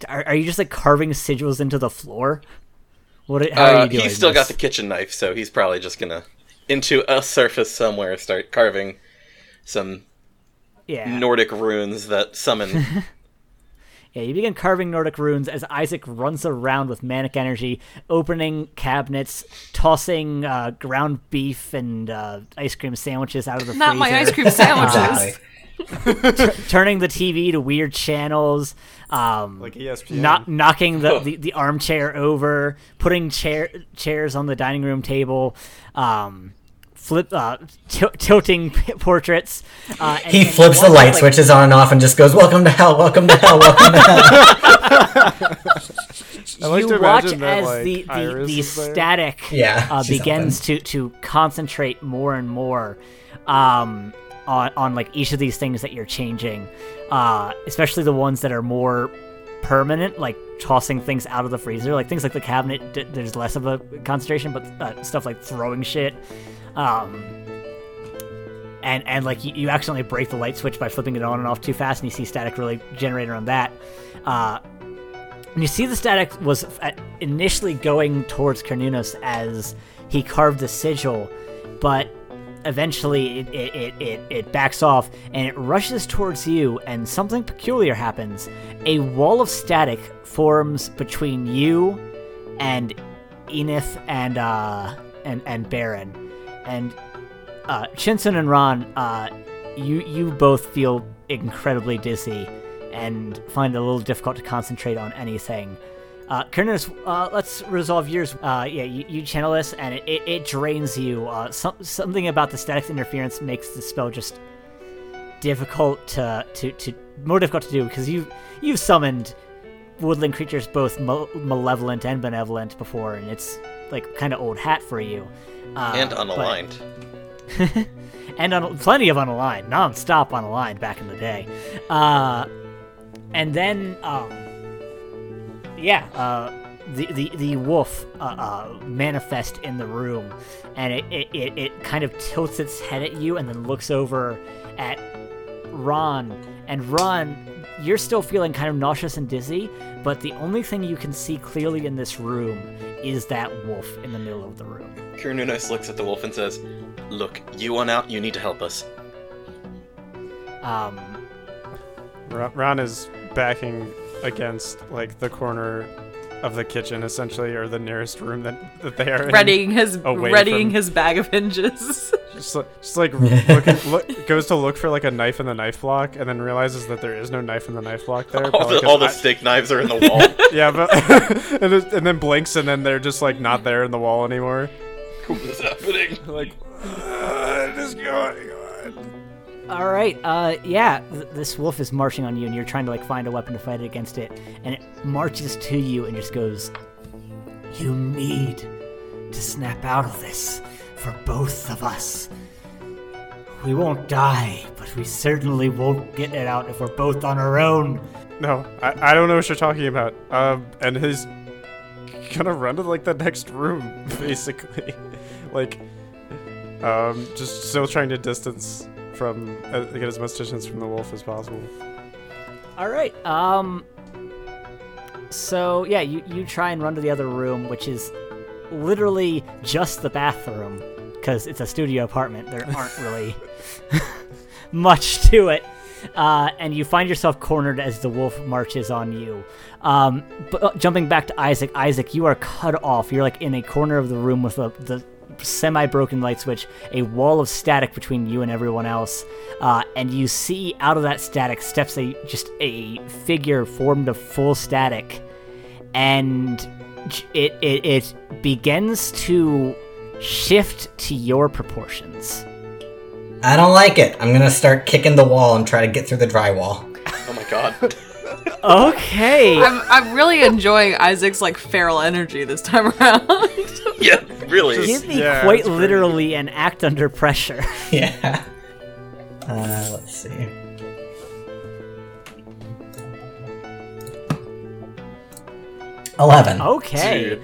are, are you just like carving sigils into the floor? What? How are Uh, you doing? he's still got the kitchen knife, so he's probably just gonna into a surface somewhere start carving some yeah. Nordic runes that summon. Yeah, you begin carving Nordic runes as Isaac runs around with manic energy, opening cabinets, tossing uh, ground beef and uh, ice cream sandwiches out of the Not freezer, my ice cream sandwiches. Exactly. turning the TV to weird channels, um, Like ESPN. not knocking the, the, the armchair over, putting chair chairs on the dining room table, um, flip uh, til- tilting p- portraits. Uh, and- He and flips the light like, switches on and off and just goes, "Welcome to hell! Welcome to hell! Welcome to hell!" I like you to watch imagine that, as like, the the, the static Yeah, uh, she's begins to to concentrate more and more um, on on like each of these things that you're changing, uh, especially the ones that are more permanent, like tossing things out of the freezer, like things like the cabinet. d- There's less of a concentration, but uh, stuff like throwing shit. Um, and and like you, you accidentally break the light switch by flipping it on and off too fast, and you see static really generate on that. Uh, and you see the static was initially going towards Kernunos as he carved the sigil, but eventually it, it, it, it, backs off and it rushes towards you, and something peculiar happens. A wall of static forms between you and Enif and uh, and and Baron, and uh, and Ron, uh, you you both feel incredibly dizzy and find it a little difficult to concentrate on anything. Uh, Kernis, uh, let's resolve yours. Uh, yeah, you, you channel this, and it, it, it drains you. Uh, some, something about the static interference makes the spell just difficult to, to, to more difficult to do because you you've summoned woodland creatures both mal- malevolent and benevolent before, and it's like kind of old hat for you. Uh, and but- unaligned. and un- plenty of unaligned, non-stop unaligned back in the day. Uh, and then, um, yeah, uh, the, the, the wolf uh, uh, manifest in the room, and it, it, it, it kind of tilts its head at you and then looks over at Ron, and Ron, you're still feeling kind of nauseous and dizzy, but the only thing you can see clearly in this room is that wolf in the middle of the room. Kernunos looks at the wolf and says, Look, you want out, you need to help us. Um, Ron is backing against like the corner of the kitchen, essentially, or the nearest room that, that they are in. readying his readying from- his bag of hinges. Just, like- just like looking, look, goes to look for like a knife in the knife block, and then realizes that there is no knife in the knife block there. All probably the, 'cause all the I- steak knives are in the wall. yeah, but and, it- and then blinks, and then they're just like not there in the wall anymore. what is happening? Like, what is going on? All right, uh, yeah, th- this wolf is marching on you, and you're trying to like find a weapon to fight it against it, and it marches to you and just goes, "You need to snap out of this for both of us. We won't die, but we certainly won't get it out if we're both on our own." No, I, I don't know what you're talking about. Um, and he's gonna run to like the next room, basically. like, um, just still trying to distance from uh, get as much distance from the wolf as possible. All right. Um. So yeah, you you try and run to the other room, which is literally just the bathroom, because it's a studio apartment. There aren't really much to it. Uh, and you find yourself cornered as the wolf marches on you. Um, but uh, jumping back to Isaac, Isaac, you are cut off. You're like in a corner of the room with a, the semi-broken light switch, a wall of static between you and everyone else, uh, and you see out of that static steps a just a figure formed of full static, and it it, it begins to shift to your proportions. I don't like it. I'm gonna start kicking the wall and try to get through the drywall. Oh my god. Okay. I'm I'm really enjoying Isaac's like feral energy this time around. yeah, really. Give me Yeah, quite that's great. literally an act under pressure. yeah. Uh, let's see. Eleven. Okay. Dude.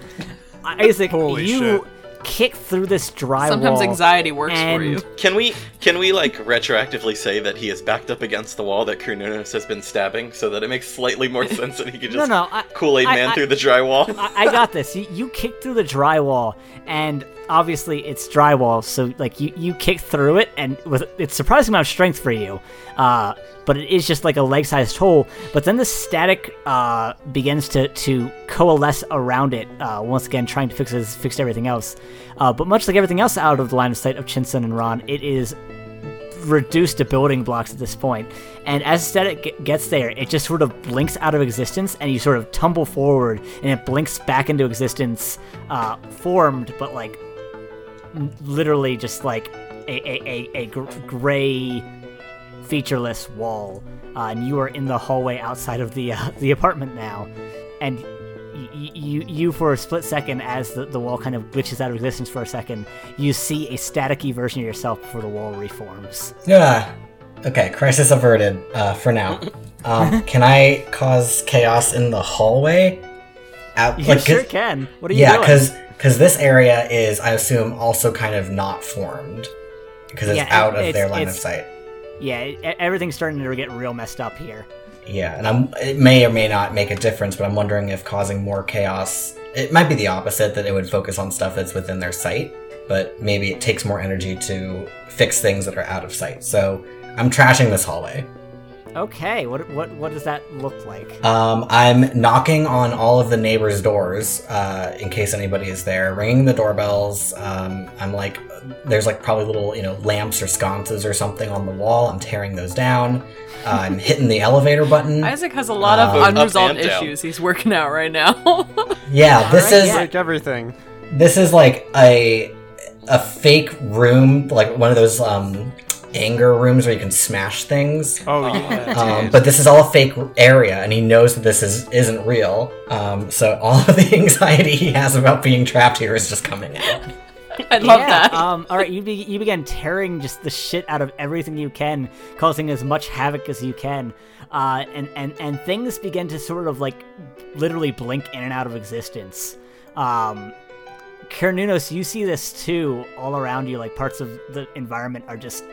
Isaac, Holy you shit. Kick through this drywall. Sometimes anxiety works for you. Can we can we like retroactively say that he is backed up against the wall that Kernunos has been stabbing, so that it makes slightly more sense that he could just no, I- Kool Aid Man I- through the drywall? I, I got this. You, you kick through the drywall, and obviously it's drywall, so like you you kick through it, and with it's surprising amount of strength for you. Uh, but it is just like a leg-sized hole. But then the static uh, begins to to coalesce around it. Uh, once again, trying to fix it, fix everything else. Uh, but much like everything else out of the line of sight of Chinsun and Ron, it is reduced to building blocks at this point. And as static g- gets there, it just sort of blinks out of existence, and you sort of tumble forward, and it blinks back into existence, uh, formed, but like literally just like a a, a, a gr- gray, featureless wall. Uh, and you are in the hallway outside of the uh, the apartment now, and. You, you for a split second, as the, the wall kind of glitches out of existence for a second, you see a staticky version of yourself before the wall reforms. Yeah. Okay, crisis averted uh, for now. Um, can I cause chaos in the hallway? Out, You like, sure can. What are you yeah, doing? because because this area is, I assume, also kind of not formed because it's Yeah, out of it's- their line of sight. yeah, everything's starting to get real messed up here. Yeah, and I'm it may or may not make a difference, but I'm wondering if causing more chaos. It might be the opposite that it would focus on stuff that's within their sight, but maybe it takes more energy to fix things that are out of sight. So I'm trashing this hallway. Okay, what what what does that look like? Um, I'm knocking on all of the neighbors' doors uh, in case anybody is there, ringing the doorbells. Um, I'm like, there's like probably little you know lamps or sconces or something on the wall. I'm tearing those down. Uh, I'm hitting the elevator button. Isaac has a lot of Up unresolved issues he's working out right now. Yeah, this Alright, is yeah. Like everything. this is like a a fake room, like one of those um, anger rooms where you can smash things. Oh, yeah. Um, but this is all a fake area, and he knows that this is isn't real. Um, so all of the anxiety he has about being trapped here is just coming out. I love yeah, that. Um, all right, you be, you begin tearing just the shit out of everything you can, causing as much havoc as you can, uh, and and and things begin to sort of like literally blink in and out of existence. Um, Kernunos, you see this too all around you. Like parts of the environment are just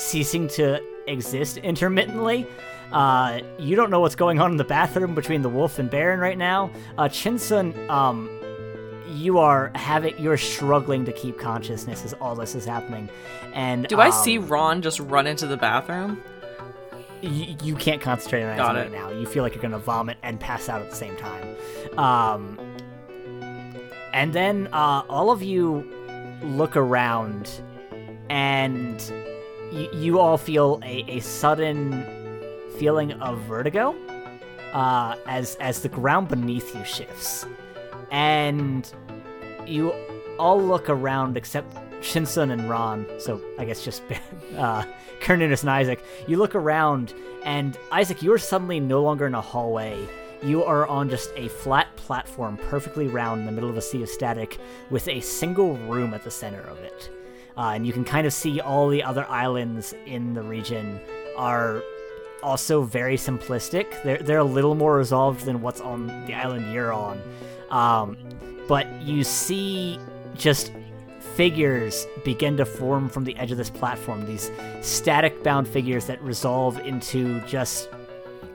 ceasing to exist intermittently. Uh, you don't know what's going on in the bathroom between the wolf and Baron right now. Uh, Chinsun, um, you are having you're struggling to keep consciousness as all this is happening, and Do I um, see Ron just run into the bathroom? you, you can't concentrate on anything right now. You feel like you're gonna vomit and pass out at the same time. Um, and then uh, all of you look around, and you, you all feel a, a sudden feeling of vertigo uh, as as the ground beneath you shifts, and you all look around except Shinsun and Ron. So I guess just uh, Kernunos and Isaac. You look around, and Isaac, you are suddenly no longer in a hallway. You are on just a flat platform, perfectly round in the middle of a sea of static, with a single room at the center of it. Uh, and you can kind of see all the other islands in the region are also very simplistic. They're they're a little more resolved than what's on the island you're on. Um, but you see just figures begin to form from the edge of this platform. These static bound figures that resolve into just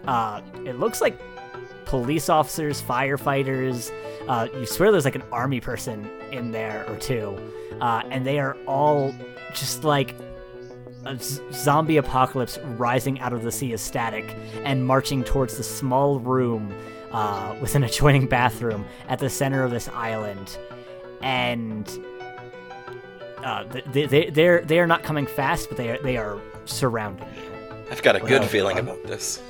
uh, it looks like police officers, firefighters. Uh, you swear there's like an army person in there or two, uh, and they are all just like a z- zombie apocalypse rising out of the sea of static and marching towards the small room uh, with an adjoining bathroom at the center of this island. And uh, they, they, they're they are not coming fast, but they are they are surrounding you. I've got a good Well, feeling um, about this.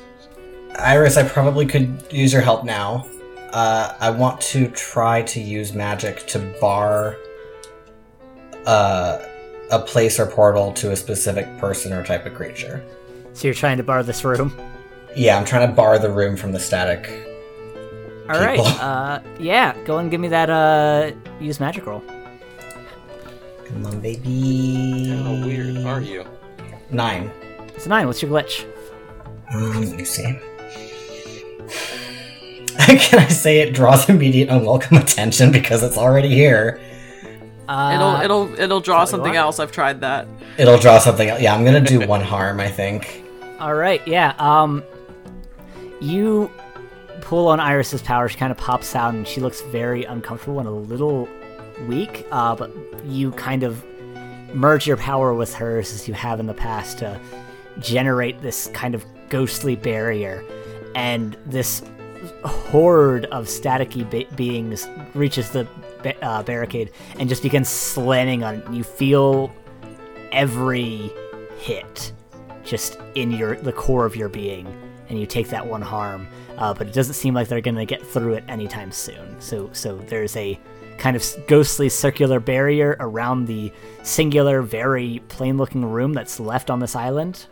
Iris, I probably could use your help now. Uh, I want to try to use magic to bar uh, a place or portal to a specific person or type of creature. So you're trying to bar this room. Yeah, I'm trying to bar the room from the static. All right. People. Uh, yeah. Go and give me that. Uh, use magic roll. Come on, baby. How weird are you? Nine. It's a nine. What's your glitch? Um, let me see. Can I say it draws immediate unwelcome attention because it's already here? Uh, it'll it'll it'll draw something want? else. I've tried that. It'll draw something else. Yeah, I'm gonna do one harm, I think. All right. Yeah. Um, you pull on Iris's power. She kind of pops out, and she looks very uncomfortable and a little weak. Uh, but you kind of merge your power with hers as you have in the past to generate this kind of ghostly barrier, and this horde of staticky be- beings reaches the uh, barricade and just begins slamming on it. You feel every hit just in your the core of your being, and you take that one harm. Uh, but it doesn't seem like they're going to get through it anytime soon. So so there's a kind of ghostly circular barrier around the singular, very plain-looking room that's left on this island.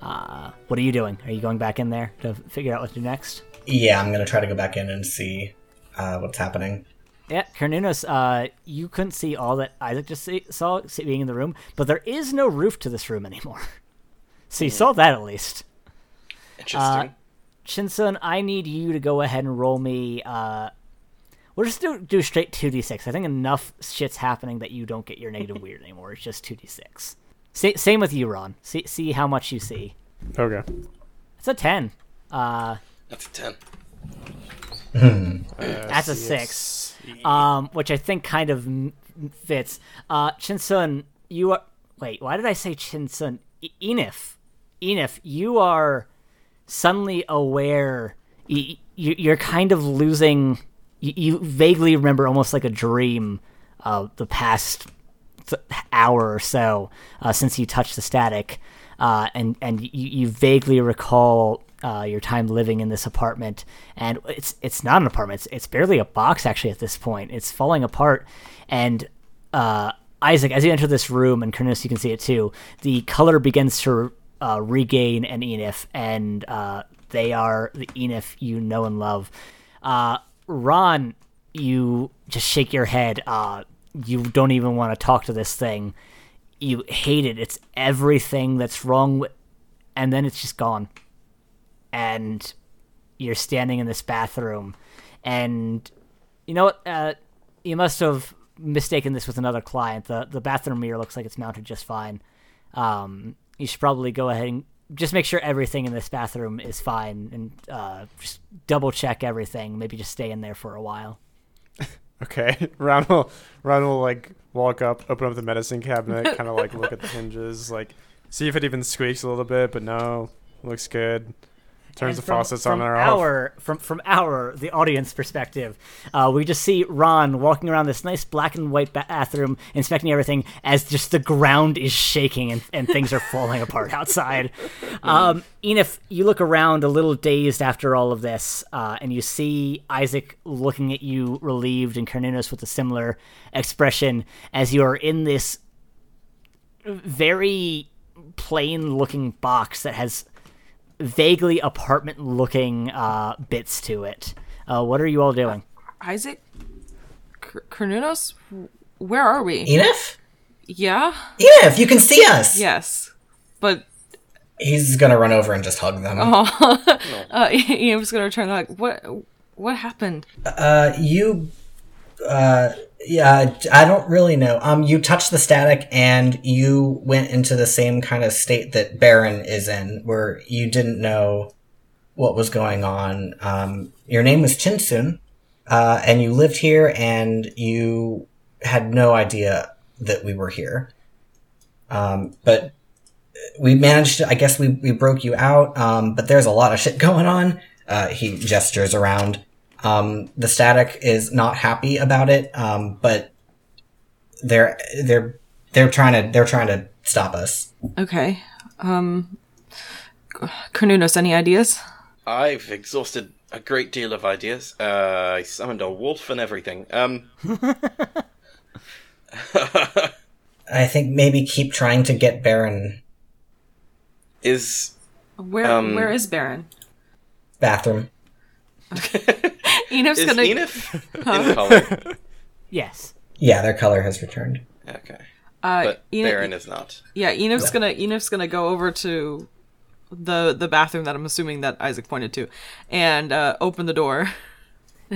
Uh, what are you doing? Are you going back in there to figure out what to do next? Yeah, I'm gonna try to go back in and see uh, what's happening. Yeah, Kernunos, uh, you couldn't see all that Isaac just see, saw see- being in the room, but there is no roof to this room anymore. so you saw that at least. Interesting. Shinsun, I need you to go ahead and roll me. Uh, we'll just do, do straight 2d6. I think enough shit's happening that you don't get your negative weird anymore. It's just 2d6. Sa- same with you, Ron. See, see how much you see. Okay. It's a 10. Uh, That's a 10. That's a six, um, which I think kind of fits. Uh, Chinsun, you are. Wait, why did I say Chinsun? E- Enif, Enif, you are suddenly aware. You, you, you're kind of losing. You, you vaguely remember, almost like a dream, of the past th- hour or so uh, since you touched the static, uh, and and you, you vaguely recall uh, your time living in this apartment. And it's it's not an apartment; it's, it's barely a box actually at this point. It's falling apart, and uh, Isaac, as you enter this room, and Kernus, you can see it too. The color begins to uh, regain an Enif, and uh, they are the Enif you know and love. Uh, Ron, you just shake your head. Uh, you don't even want to talk to this thing. You hate it. It's everything that's wrong with, and then it's just gone. And you're standing in this bathroom, and you know what? Uh, you must have mistaken this with another client. The the bathroom mirror looks like it's mounted just fine. um, you should probably go ahead and just make sure everything in this bathroom is fine and uh, just double check everything. Maybe just stay in there for a while. Okay. Ron will Ron will like walk up, open up the medicine cabinet, kind of like look at the hinges, like see if it even squeaks a little bit, but no, looks good. Turns the from- faucets from on off. our from from our the audience perspective, uh, we just see Ron walking around this nice black and white bathroom, inspecting everything as just the ground is shaking and, and things are falling apart outside. Um, Enif, you look around a little dazed after all of this, uh, and you see Isaac looking at you relieved, and Kernunos with a similar expression as you are in this very plain looking box that has vaguely apartment looking uh, bits to it. Uh, what are you all doing? Isaac? K- Kernunos? Where are we? Enif? Yeah? Enif, you can see us! Yes. But He's gonna run over and just hug them. uh Ian's gonna return like what what happened? Uh, you, uh, yeah, I don't really know. Um, you touched the static and you went into the same kind of state that Baron is in, where you didn't know what was going on. Um, your name was Chinsun, uh, and you lived here and you had no idea that we were here. Um, but we managed I guess we, we broke you out, um, but there's a lot of shit going on. Uh, he gestures around. Um, the static is not happy about it, um, but they're they're they're trying to they're trying to stop us. Okay. Um Kernunos, any ideas? I've exhausted a great deal of ideas. Uh, I summoned a wolf and everything. Um, I think maybe keep trying to get Baron is Where Um, where is Baron? bathroom. Enif's is gonna Enif in color? Yes. Yeah, their color has returned. Okay, uh but Enif- Baron is not. Yeah, Enif's gonna Enif's gonna go over to the the bathroom that I'm assuming that Isaac pointed to and uh open the door.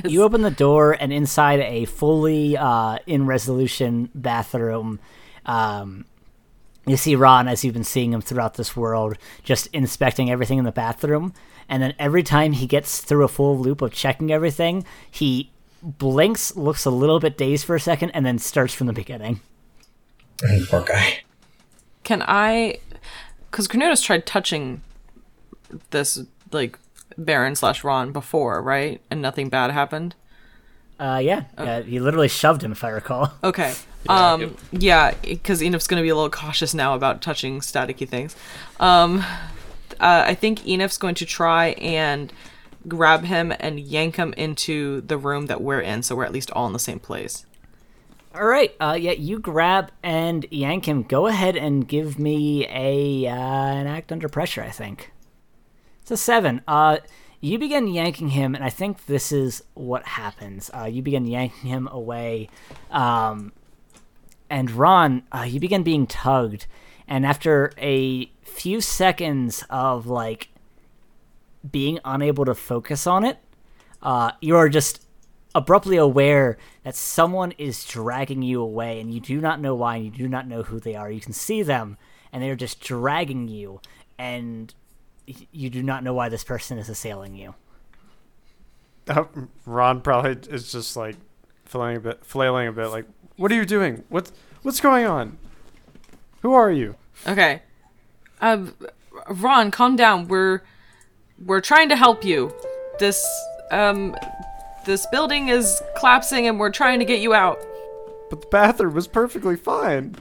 You open the door, and inside a fully uh, in resolution bathroom, um, you see Ron, as you've been seeing him throughout this world, just inspecting everything in the bathroom. And then every time he gets through a full loop of checking everything, he blinks, looks a little bit dazed for a second, and then starts from the beginning. Poor guy. Can I because Kernunos tried touching this like Baron slash Ron before, right? And nothing bad happened. Uh, yeah, uh, you literally shoved him, if I recall. Okay. Um. Yeah, because Enif's gonna be a little cautious now about touching staticky things. Um. Uh, I think Enif's going to try and grab him and yank him into the room that we're in, so we're at least all in the same place. All right. Uh, yeah, you grab and yank him. Go ahead and give me a uh, an act under pressure. I think it's a seven. Uh, you begin yanking him, and I think this is what happens. Uh, you begin yanking him away, um, and Ron, uh, you begin being tugged, and after a few seconds of like being unable to focus on it, uh, you are just abruptly aware that someone is dragging you away and you do not know why and you do not know who they are. You can see them and they're just dragging you and you do not know why this person is assailing you. Uh, Ron probably is just like flailing a bit, flailing a bit. Like, what are you doing? What's what's going on? Who are you? Okay. Um, Ron, calm down. We're we're trying to help you. This um, this building is collapsing, and we're trying to get you out. But the bathroom was perfectly fine.